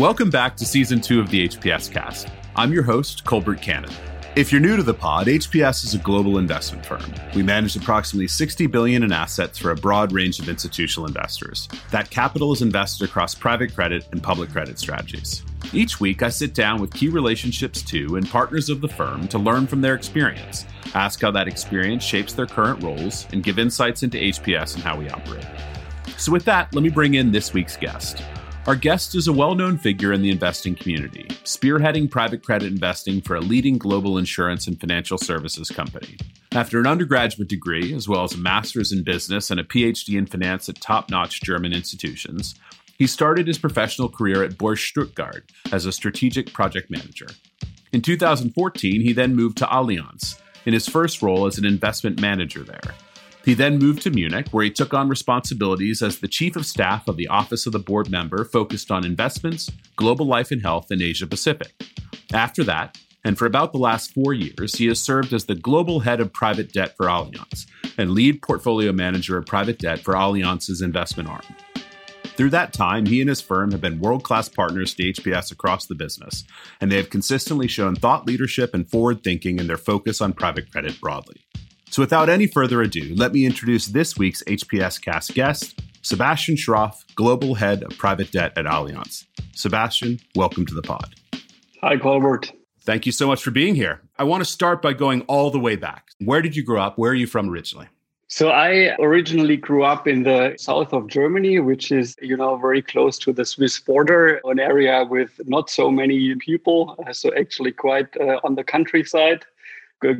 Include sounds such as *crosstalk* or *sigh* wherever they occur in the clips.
Welcome back to season two of the HPS cast. I'm your host, Colbert Cannon. If you're new to the pod, HPS is a global investment firm. We manage approximately 60 billion in assets for a broad range of institutional investors. That capital is invested across private credit and public credit strategies. Each week, I sit down with key relationships to and partners of the firm to learn from their experience, ask how that experience shapes their current roles, and give insights into HPS and how we operate. So, with that, let me bring in this week's guest. Our guest is a well known figure in the investing community, spearheading private credit investing for a leading global insurance and financial services company. After an undergraduate degree, as well as a master's in business and a PhD in finance at top notch German institutions, he started his professional career at Börse Stuttgart as a strategic project manager. In 2014, he then moved to Allianz in his first role as an investment manager there. He then moved to Munich, where he took on responsibilities as the chief of staff of the Office of the Board Member focused on investments, global life and health, and Asia Pacific. After that, and for about the last four years, he has served as the global head of private debt for Allianz and lead portfolio manager of private debt for Allianz's investment arm. Through that time, he and his firm have been world class partners to HPS across the business, and they have consistently shown thought leadership and forward thinking in their focus on private credit broadly. So, without any further ado, let me introduce this week's HPS cast guest, Sebastian Schroff, Global Head of Private Debt at Allianz. Sebastian, welcome to the pod. Hi, Colbert. Thank you so much for being here. I want to start by going all the way back. Where did you grow up? Where are you from originally? So I originally grew up in the south of Germany, which is, you know, very close to the Swiss border, an area with not so many people, so actually quite uh, on the countryside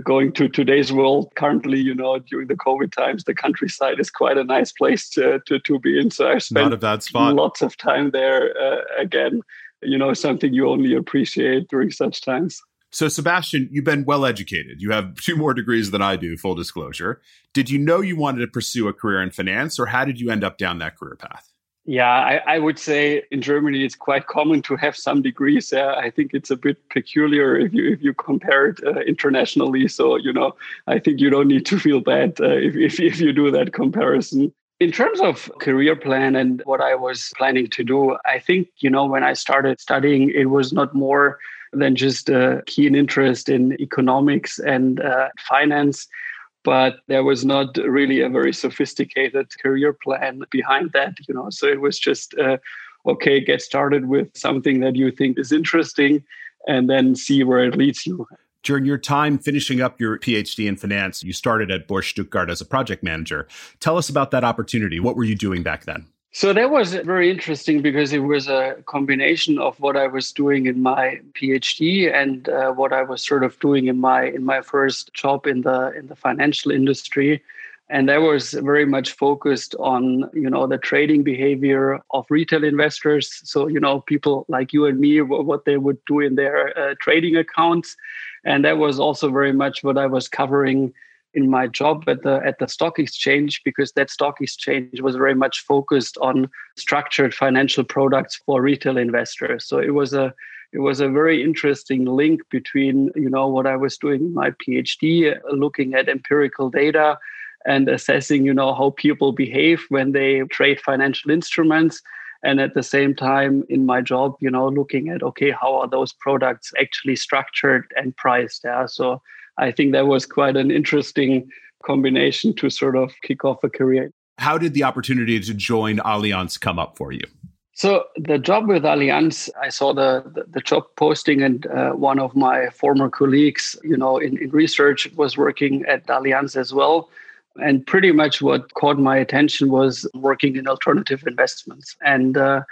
going to today's world. Currently you know during the covid times the countryside is quite a nice place to to, to be in. So i spent Not a bad spot. lots of time there uh, again. You know something you only appreciate during such times. So sebastian you've been well educated. You have two more degrees than i do full disclosure. Did you know you wanted to pursue a career in finance or how did you end up down that career path yeah, I, I, would say in Germany it's quite common to have some degrees. Yeah, I think it's a bit peculiar if you if you compare it uh, internationally. So you know, I think you don't need to feel bad uh, if, if if you do that comparison. In terms of career plan and what I was planning to do, I think you know when I started studying, it was not more than just a keen interest in economics and uh, finance but there was not really a very sophisticated career plan behind that you know so it was just uh, okay get started with something that you think is interesting and then see where it leads you during your time finishing up your PhD in finance, you started at Börse Stuttgart as a project manager. Tell us about that opportunity. What were you doing back then? So that was very interesting because it was a combination of what I was doing in my PhD and uh, what I was sort of doing in my in my first job in the in the financial industry, and that was very much focused on you know the trading behavior of retail investors. So you know people like you and me, what they would do in their uh, trading accounts, and that was also very much what I was covering in my job at the at the stock exchange because that stock exchange was very much focused on structured financial products for retail investors. So it was a it was a very interesting link between you know what i was doing in my phd looking at empirical data and assessing you know how people behave when they trade financial instruments. And at the same time in my job you know looking at okay how are those products actually structured and priced? Yeah so I think that was quite an interesting combination to sort of kick off a career. How did the opportunity to join Allianz come up for you? So the job with Allianz, I saw the, the, the job posting, and uh, one of my former colleagues, you know, in, in research was working at Allianz as well. And pretty much what caught my attention was working in alternative investments. And uh,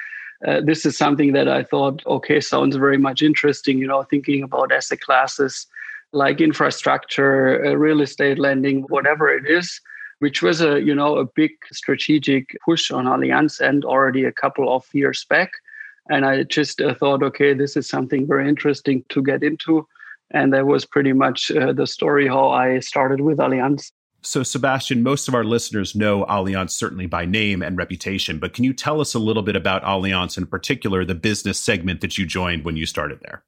uh, this is something that I thought, okay, sounds very much interesting, you know, thinking about asset classes like infrastructure, uh, real estate lending, whatever it is, which was a you know a big strategic push on Allianz and already a couple of years back. And I just uh, thought, okay, this is something very interesting to get into. And that was pretty much uh, the story how I started with Allianz. So, Sebastian, most of our listeners know Allianz certainly by name and reputation, but can you tell us a little bit about Allianz, in particular, the business segment that you joined when you started there?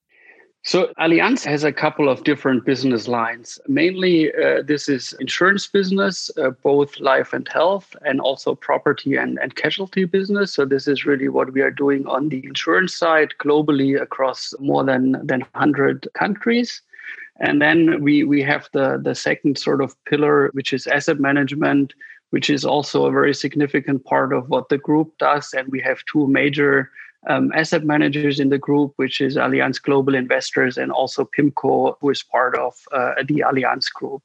So Allianz has a couple of different business lines. Mainly, uh, this is insurance business, uh, both life and health, and also property and, and casualty business. So this is really what we are doing on the insurance side globally across more than, than 100 countries. And then we, we have the, the second sort of pillar, which is asset management, which is also a very significant part of what the group does. And we have two major um, asset managers in the group, which is Allianz Global Investors and also PIMCO, who is part of uh, the Allianz Group.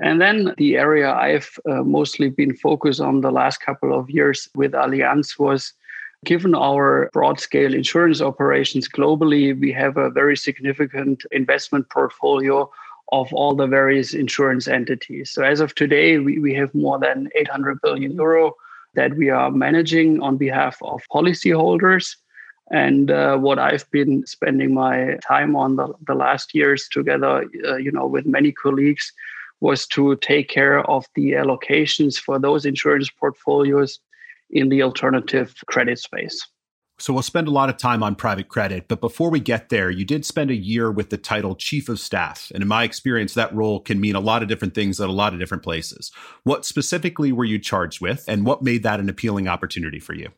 And then the area I've uh, mostly been focused on the last couple of years with Allianz was given our broad scale insurance operations globally, we have a very significant investment portfolio of all the various insurance entities. So as of today, we, we have more than 800 billion euro that we are managing on behalf of policyholders. And uh, what I've been spending my time on the, the last years together, uh, you know, with many colleagues, was to take care of the allocations for those insurance portfolios in the alternative credit space. So we'll spend a lot of time on private credit, but before we get there, you did spend a year with the title Chief of Staff. And in my experience, that role can mean a lot of different things at a lot of different places. What specifically were you charged with, and what made that an appealing opportunity for you?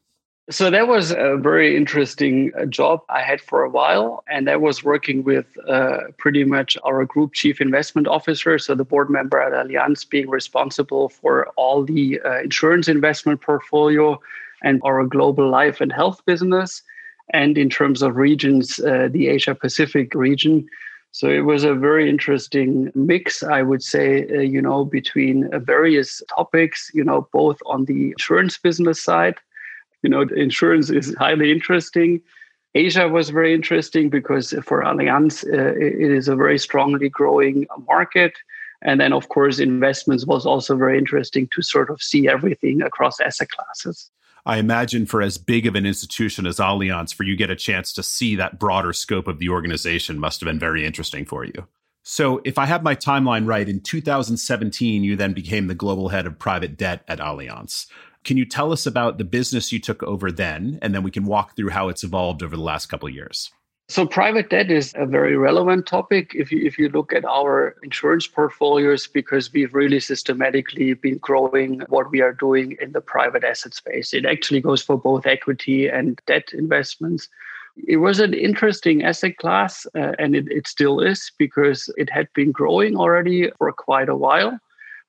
So that was a very interesting uh, job I had for a while, and that was working with uh, pretty much our group chief investment officer, so the board member at Allianz, being responsible for all the uh, insurance investment portfolio and our global life and health business. And in terms of regions, uh, the Asia Pacific region. So it was a very interesting mix, I would say, uh, you know, between uh, various topics, you know, both on the insurance business side. You know, insurance is highly interesting. Asia was very interesting because for Allianz, uh, it is a very strongly growing market. And then, of course, investments was also very interesting to sort of see everything across asset classes. I imagine for as big of an institution as Allianz, for you get a chance to see that broader scope of the organization must have been very interesting for you. So, if I have my timeline right, in 2017, you then became the global head of private debt at Allianz. Can you tell us about the business you took over then, and then we can walk through how it's evolved over the last couple of years? So private debt is a very relevant topic if you if you look at our insurance portfolios because we've really systematically been growing what we are doing in the private asset space. It actually goes for both equity and debt investments. It was an interesting asset class, uh, and it, it still is because it had been growing already for quite a while.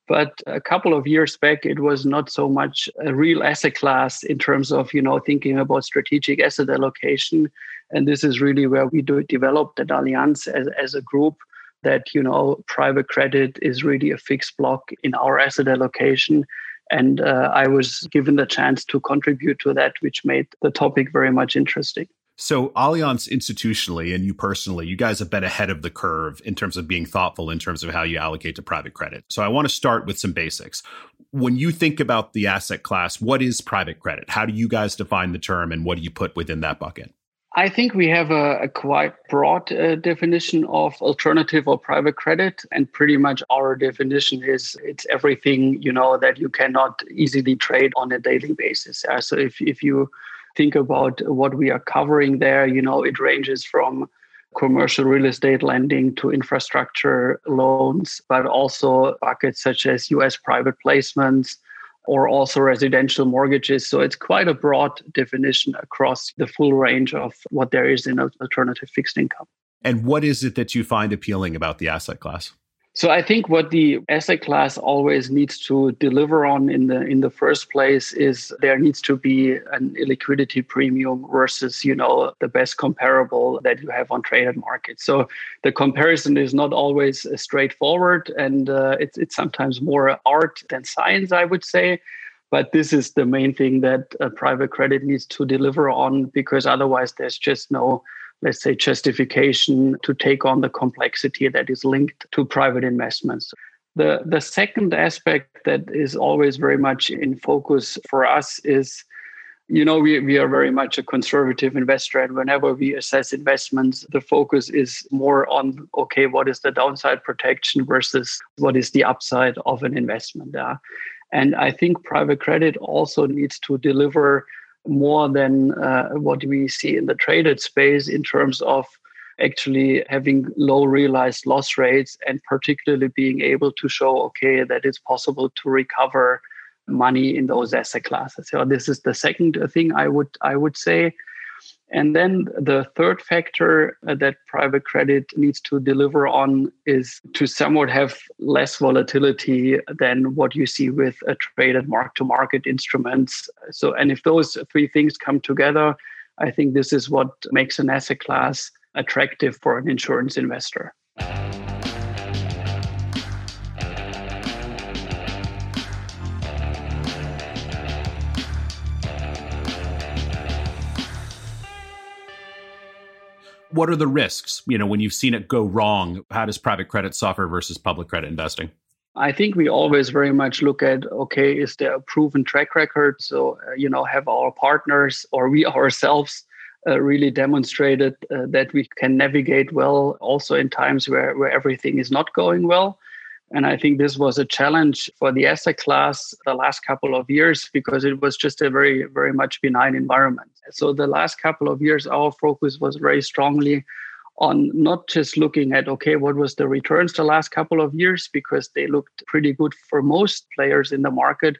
But a couple of years back, it was not so much a real asset class in terms of you know thinking about strategic asset allocation and this is really where we do develop at Allianz as, as a group that, you know, private credit is really a fixed block in our asset allocation. And uh, I was given the chance to contribute to that, which made the topic very much interesting. So, Allianz institutionally and you personally, you guys have been ahead of the curve in terms of being thoughtful in terms of how you allocate to private credit. So, I want to start with some basics. When you think about the asset class, what is private credit? How do you guys define the term and what do you put within that bucket? I think we have a, a quite broad uh, definition of alternative or private credit, and pretty much our definition is it's everything you know that you cannot easily trade on a daily basis. So if if you think about what we are covering there, you know it ranges from commercial real estate lending to infrastructure loans, but also buckets such as U.S. private placements or also residential mortgages. So it's quite a broad definition across the full range of what there is in alternative fixed income. And what is it that you find appealing about the asset class? So I think what the asset class always needs to deliver on in the in the first place is there needs to be an illiquidity premium versus you know the best comparable that you have on traded markets. So the comparison is not always straightforward, and uh, it's it's sometimes more art than science, I would say. But this is the main thing that uh, private credit needs to deliver on because otherwise there's just no let's say, justification to take on the complexity that is linked to private investments. The, the second aspect that is always very much in focus for us is you know we, we are very much a conservative investor and whenever we assess investments the focus is more on okay what is the downside protection versus what is the upside of an investment yeah? and i think private credit also needs to deliver more than uh, what we see in the traded space in terms of actually having low realized loss rates and particularly being able to show okay that it's possible to recover money in those asset classes. So this is the second thing i would i would say and then the third factor uh, that private credit needs to deliver on is to somewhat have less volatility than what you see with a traded mark to market instruments. So, and if those three things come together, I think this is what makes an asset class attractive for an insurance investor. What are the risks? You know, when you've seen it go wrong, how does private credit suffer versus public credit investing? I think we always very much look at okay, is there a proven track record? So, uh, you know, have our partners or we *laughs* ourselves uh, really demonstrated uh, that we can navigate well also in times where, where everything is not going well. And I think this was a challenge for the asset class the last couple of years because it was just a very, very much benign environment. So the last couple of years, our focus was very strongly on not just looking at, okay, what was the returns the last couple of years because they looked pretty good for most players in the market,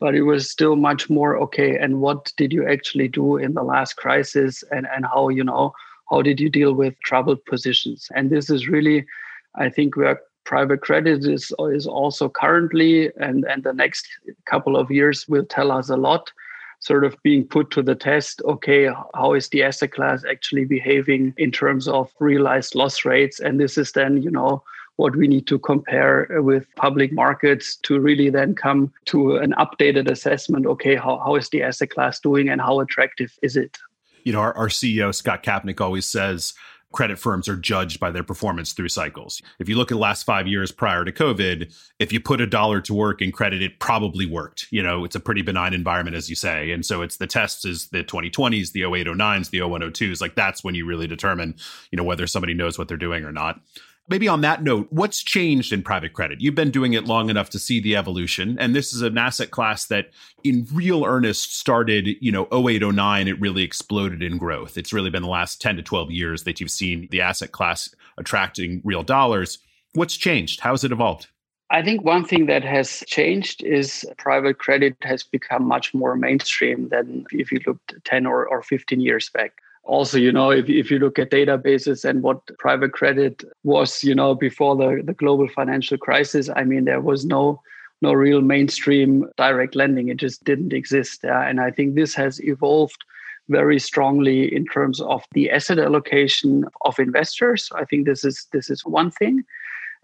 but it was still much more, okay, and what did you actually do in the last crisis and, and how, you know, how did you deal with troubled positions? And this is really, I think we are private credit is, is also currently and, and the next couple of years will tell us a lot sort of being put to the test okay how is the asset class actually behaving in terms of realized loss rates? And this is then you know what we need to compare with public markets to really then come to an updated assessment okay how, how is the asset class doing and how attractive is it? You know our, our ceo scott kapnick always says credit firms are judged by their performance through cycles. If you look at the last five years prior to COVID, if you put a dollar to work in credit, it probably worked. You know, it's a pretty benign environment, as you say. And so it's the tests is the 2020s, the 0809s, the 0102s. Like that's when you really determine, you know, whether somebody knows what they're doing or not maybe on that note, what's changed in private credit? You've been doing it long enough to see the evolution. And this is an asset class that in real earnest started, you know, 08, 09, it really exploded in growth. It's really been the last 10 to 12 years that you've seen the asset class attracting real dollars. What's changed? How has it evolved? I think one thing that has changed is private credit has become much more mainstream than if you looked 10 or, or 15 years back also you know if, if you look at databases and what private credit was you know before the, the global financial crisis i mean there was no no real mainstream direct lending. It just didn't exist and i think this has evolved very strongly in terms of the asset allocation of investors. I think this is this is one thing.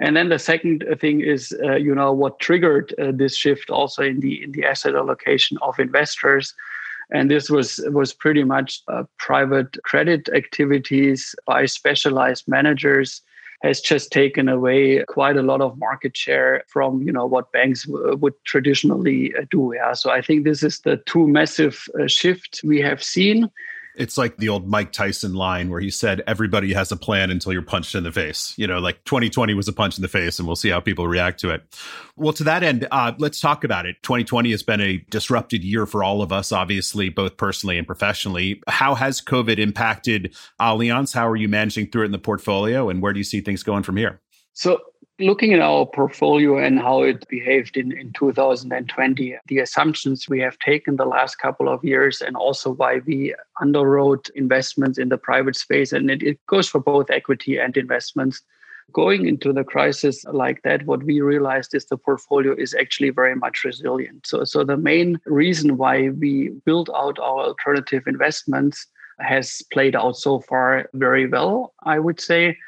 And then the second thing is uh, you know what triggered uh, this shift also in the in the asset allocation of investors and this was was pretty much uh, private credit activities by specialized managers has just taken away quite a lot of market share from you know what banks w- would traditionally uh, do. Yeah so i think this is the two massive uh, shift we have seen it's like the old Mike Tyson line where he said, everybody has a plan until you're punched in the face. You know, like 2020 was a punch in the face, and we'll see how people react to it. Well, to that end, uh, let's talk about it. 2020 has been a disrupted year for all of us, obviously, both personally and professionally. How has COVID impacted Allianz? How are you managing through it in the portfolio, and where do you see things going from here? So, looking at our portfolio and how it behaved in, in 2020, the assumptions we have taken the last couple of years, and also why we underwrote investments in the private space, and it, it goes for both equity and investments. Going into the crisis like that, what we realized is the portfolio is actually very much resilient. So, so the main reason why we built out our alternative investments has played out so far very well, I would say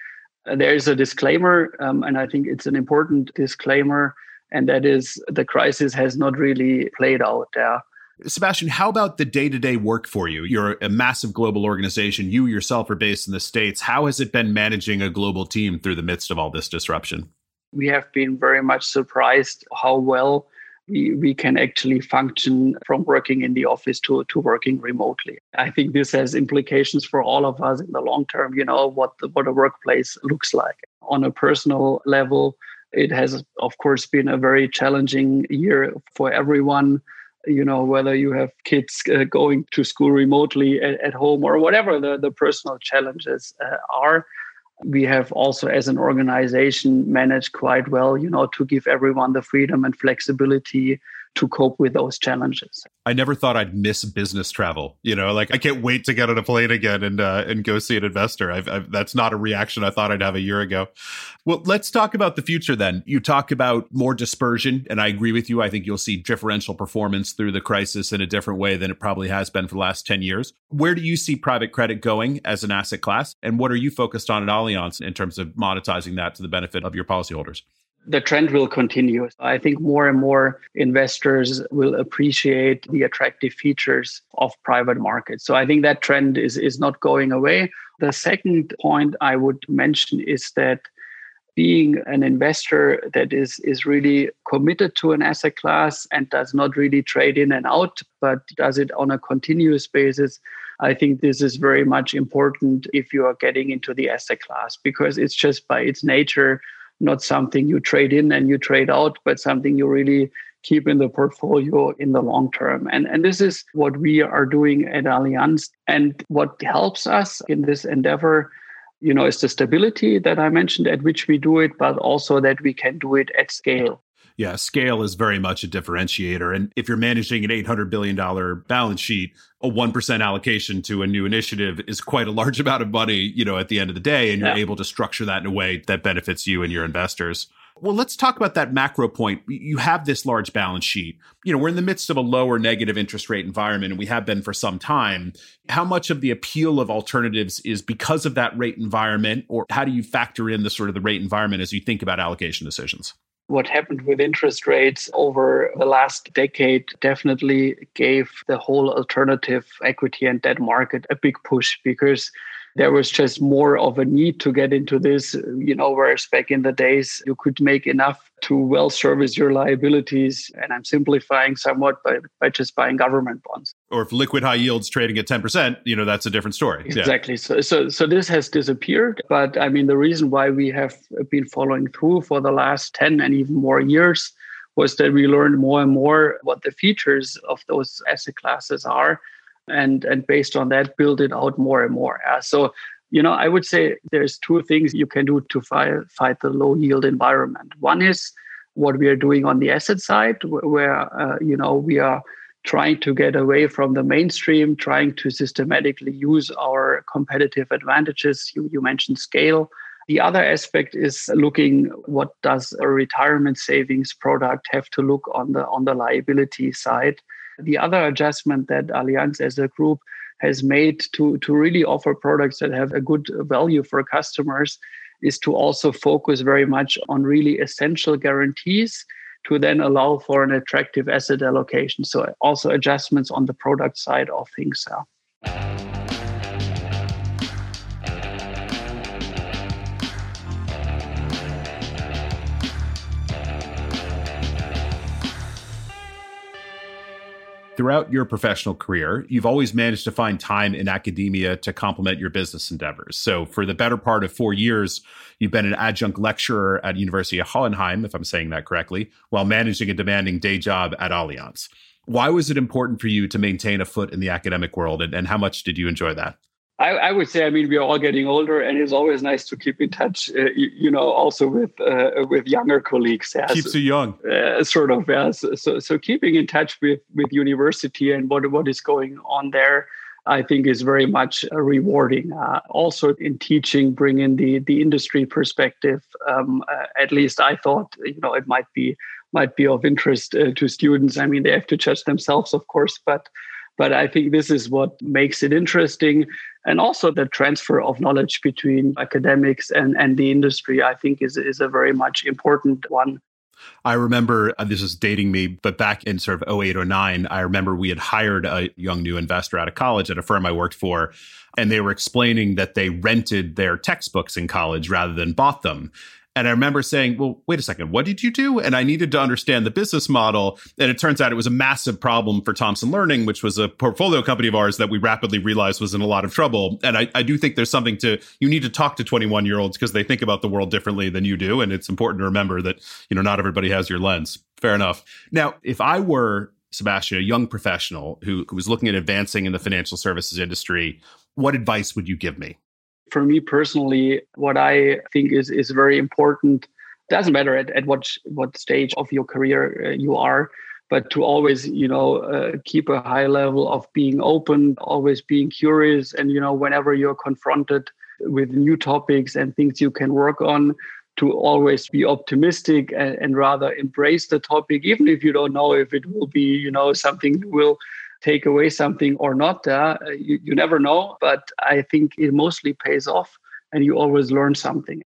there is a disclaimer, um, and I think it's an important disclaimer, and that is the crisis has not really played out there. Sebastian, how about the day to day work for you? You're a massive global organization. You yourself are based in the States. How has it been managing a global team through the midst of all this disruption? We have been very much surprised how well we, we can actually function from working in the office to, to working remotely. I think this has implications for all of us in the long term, you know, what the, what a workplace looks like. On a personal level, it has, of course, been a very challenging year for everyone. You know, whether you have kids uh, going to school remotely at, at, home or whatever the, the personal challenges uh, are we have also as an organization managed quite well you know to give everyone the freedom and flexibility to cope with those challenges. I never thought I'd miss business travel. You know, like I can't wait to get on a plane again and uh, and go see an investor. I've, I've, that's not a reaction I thought I'd have a year ago. Well, let's talk about the future then. You talk about more dispersion, and I agree with you. I think you'll see differential performance through the crisis in a different way than it probably has been for the last 10 years. Where do you see private credit going as an asset class? And what are you focused on at Allianz in terms of monetizing that to the benefit of your policyholders? The trend will continue. I think more and more investors will appreciate the attractive features of private markets. So I think that trend is, is not going away. The second point I would mention is that being an investor that is, is really committed to an asset class and does not really trade in and out, but does it on a continuous basis, I think this is very much important if you are getting into the asset class because it's just by its nature not something you trade in and you trade out, but something you really keep in the portfolio in the long term. And, and this is what we are doing at Allianz. And what helps us in this endeavor, you know, is the stability that I mentioned at which we do it, but also that we can do it at scale. Yeah, scale is very much a differentiator. And if you're managing an $800 billion balance sheet, a 1% allocation to a new initiative is quite a large *laughs* amount of money, you know, at the end of the day. And you're yeah. able to structure that in a way that benefits you and your investors. Well, let's talk about that macro point. You have this large balance sheet. You know, we're in the midst of a lower negative interest rate environment, and we have been for some time. How much of the appeal of alternatives is because of that rate environment, or how do you factor in the sort of the rate environment as you think about allocation decisions? What happened with interest rates over the last decade definitely gave the whole alternative equity and debt market a big push because there was just more of a need to get into this, you know, whereas back in the days you could make enough to well service your liabilities. And I'm simplifying somewhat by, by just buying government bonds. Or if liquid high yields trading at 10%, you know, that's a different story. Exactly. Yeah. So, so, so this has disappeared. But I mean, the reason why we have been following through for the last 10 and even more years was that we learned more and more what the features of those asset classes are and and based on that build it out more and more. Uh, so you know i would say there's two things you can do to fight, fight the low yield environment. One is what we are doing on the asset side where uh, you know we are trying to get away from the mainstream trying to systematically use our competitive advantages. You, you mentioned scale. The other aspect is looking what does a retirement savings product have to look on the on the liability side the other adjustment that Allianz as a group has made to, to really offer products that have a good value for customers is to also focus very much on really essential guarantees to then allow for an attractive asset allocation. So also adjustments on the product side of things. Throughout your professional career, you've always managed to find time in academia to complement your business endeavors. So, for the better part of four years, you've been an adjunct lecturer at University of Hohenheim, if I'm saying that correctly, while managing a demanding day job at Allianz. Why was it important for you to maintain a foot in the academic world, and, and how much did you enjoy that? I, I, would say, I mean, we are all getting older, and it's always nice to keep in touch. Uh, you, you, know, also with uh, with younger colleagues. Yeah. Keeps you young, uh, sort of. Yeah. So, so, so, keeping in touch with with university and what what is going on there, I think, is very much uh, rewarding. Uh, also, in teaching, bring in the the industry perspective. Um, uh, at least, I thought, you know, it might be might be of interest to students. I mean, they have to judge themselves, of course, but but I think this is what makes it interesting. And also the transfer of knowledge between academics and, and the industry, I think, is, is a very much important one. I remember uh, this is dating me, but back in sort of 08 or 09, I remember we had hired a young new investor out of college at a firm I worked for. And they were explaining that they rented their textbooks in college rather than bought them. And I remember saying, well, wait a second, what did you do? And I needed to understand the business model. And it turns out it was a massive problem for Thomson Learning, which was a portfolio company of ours that we rapidly realized was in a lot of trouble. And I, I do think there's something to, you need to talk to 21 year olds because they think about the world differently than you do. And it's important to remember that, you know, not everybody has your lens. Fair enough. Now, if I were Sebastian, a young professional who, who was looking at advancing in the financial services industry, what advice would you give me? For me personally, what I think is, is very important doesn't matter at, at what, what stage of your career uh, you are but to always you know uh, keep a high level of being open always being curious and you know whenever you're confronted with new topics and things you can work on to always be optimistic and, and rather embrace the topic even if you don't know if it will be you know something will take away something or not uh, you, you never know but i think it mostly pays off and you always learn something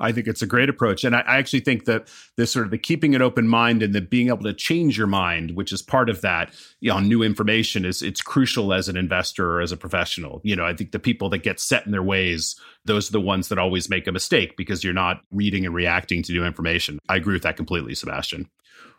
I think it's a great approach. And I, I, actually think that this sort of the keeping an open mind and the being able to change your mind, which is part of that you know, new information is it's crucial as an investor or as a professional. You know, I think the people that get set in their ways, those are the ones that always make a mistake because you're not reading and reacting to new information. I agree with that completely, Sebastian.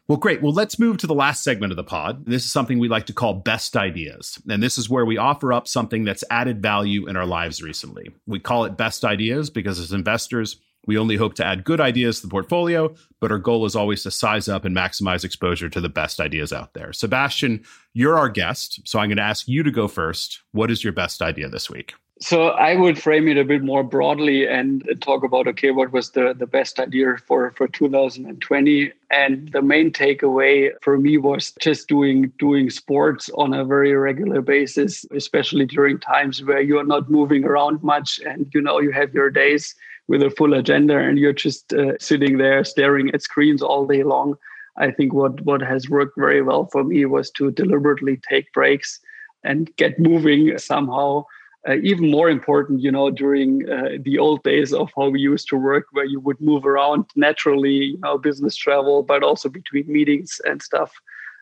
Well, great. Well, let's move to the last segment of the pod. This is something we like to call best ideas. And this is where we offer up something that's added value in our lives recently. We call it best ideas because as investors, we only hope to add good ideas to the portfolio, but our goal is always to size up and maximize exposure to the best ideas out there. Sebastian, you're our guest, so I'm going to ask you to go first. What is your best idea this week? So I would frame it a bit more broadly and talk about okay, what was the, the best idea for, for 2020? And the main takeaway for me was just doing doing sports on a very regular basis, especially during times where you are not moving around much and you know you have your days with a full agenda and you're just uh, sitting there staring at screens all day long. I think what what has worked very well for me was to deliberately take breaks and get moving somehow. Uh, even more important, you know, during uh, the old days of how we used to work, where you would move around naturally, you know, business travel, but also between meetings and stuff.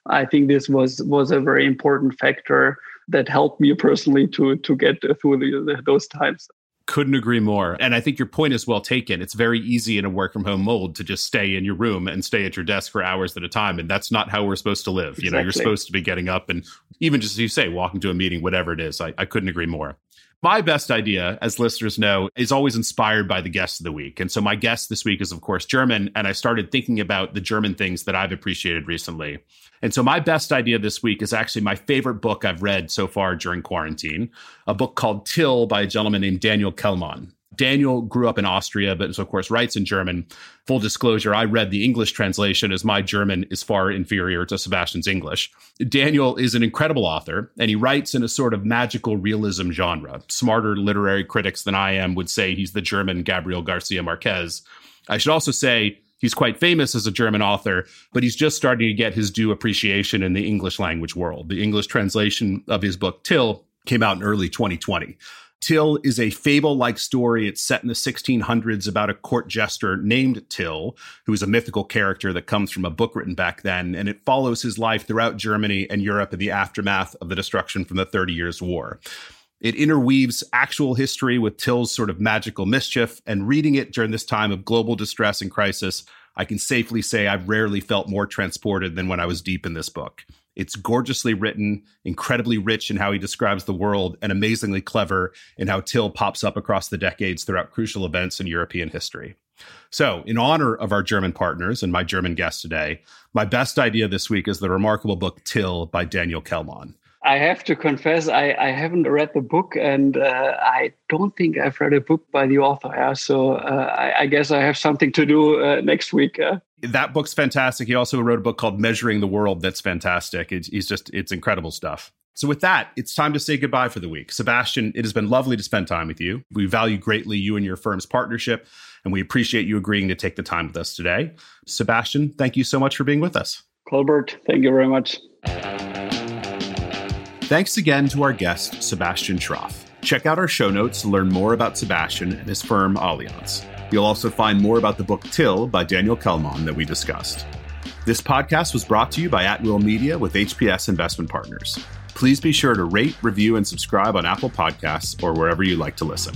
I think this was was a very important factor that helped me personally to to get through the, those times. Couldn't agree more. And I think your point is well taken. It's very easy in a work from home mold to just stay in your room and stay at your desk for hours at a time. And that's not how we're supposed to live. Exactly. You know, you're supposed to be getting up and even just as you say, walking to a meeting, whatever it is. I, I couldn't agree more. My best idea, as listeners know, is always inspired by the guest of the week. And so my guest this week is, of course, German. And I started thinking about the German things that I've appreciated recently. And so my best idea this week is actually my favorite book I've read so far during quarantine, a book called Tyll by a gentleman named Daniel Kehlmann. Daniel grew up in Austria, but so of course writes in German. Full disclosure, I read the English translation as my German is far inferior to Sebastian's English. Daniel is an incredible author, and he writes in a sort of magical realism genre. Smarter literary critics than I am would say he's the German Gabriel Garcia Marquez. I should also say he's quite famous as a German author, but he's just starting to get his due appreciation in the English language world. The English translation of his book, Tyll, came out in early 2020. Tyll is a fable like story. It's set in the 1600s about a court jester named Tyll, who is a mythical character that comes from a book written back then. And it follows his life throughout Germany and Europe in the aftermath of the destruction from the Thirty Years' War. It interweaves actual history with Tyll's sort of magical mischief. And reading it during this time of global distress and crisis, I can safely say I've rarely felt more transported than when I was deep in this book. It's gorgeously written, incredibly rich in how he describes the world, and amazingly clever in how Tyll pops up across the decades throughout crucial events in European history. So, in honor of our German partners and my German guest today, my best idea this week is the remarkable book Tyll by Daniel Kehlmann. I have to confess, I, I haven't read the book, and uh, I don't think I've read a book by the author. Yeah? So uh, I, I, guess I have something to do uh, next week. That book's fantastic. He also wrote a book called Measuring the World that's fantastic. It's, it's just, it's incredible stuff. So, with that, it's time to say goodbye for the week. Sebastian, it has been lovely to spend time with you. We value greatly you and your firm's partnership, and we appreciate you agreeing to take the time with us today. Sebastian, thank you so much for being with us. Colbert, thank you very much. Thanks again to our guest, Sebastian Schroff. Check out our show notes to learn more about Sebastian and his firm Allianz. You'll also find more about the book Tyll by Daniel Kehlmann that we discussed. This podcast was brought to you by At Will Media with HPS Investment Partners. Please be sure to rate, review, and subscribe on Apple Podcasts or wherever you like to listen.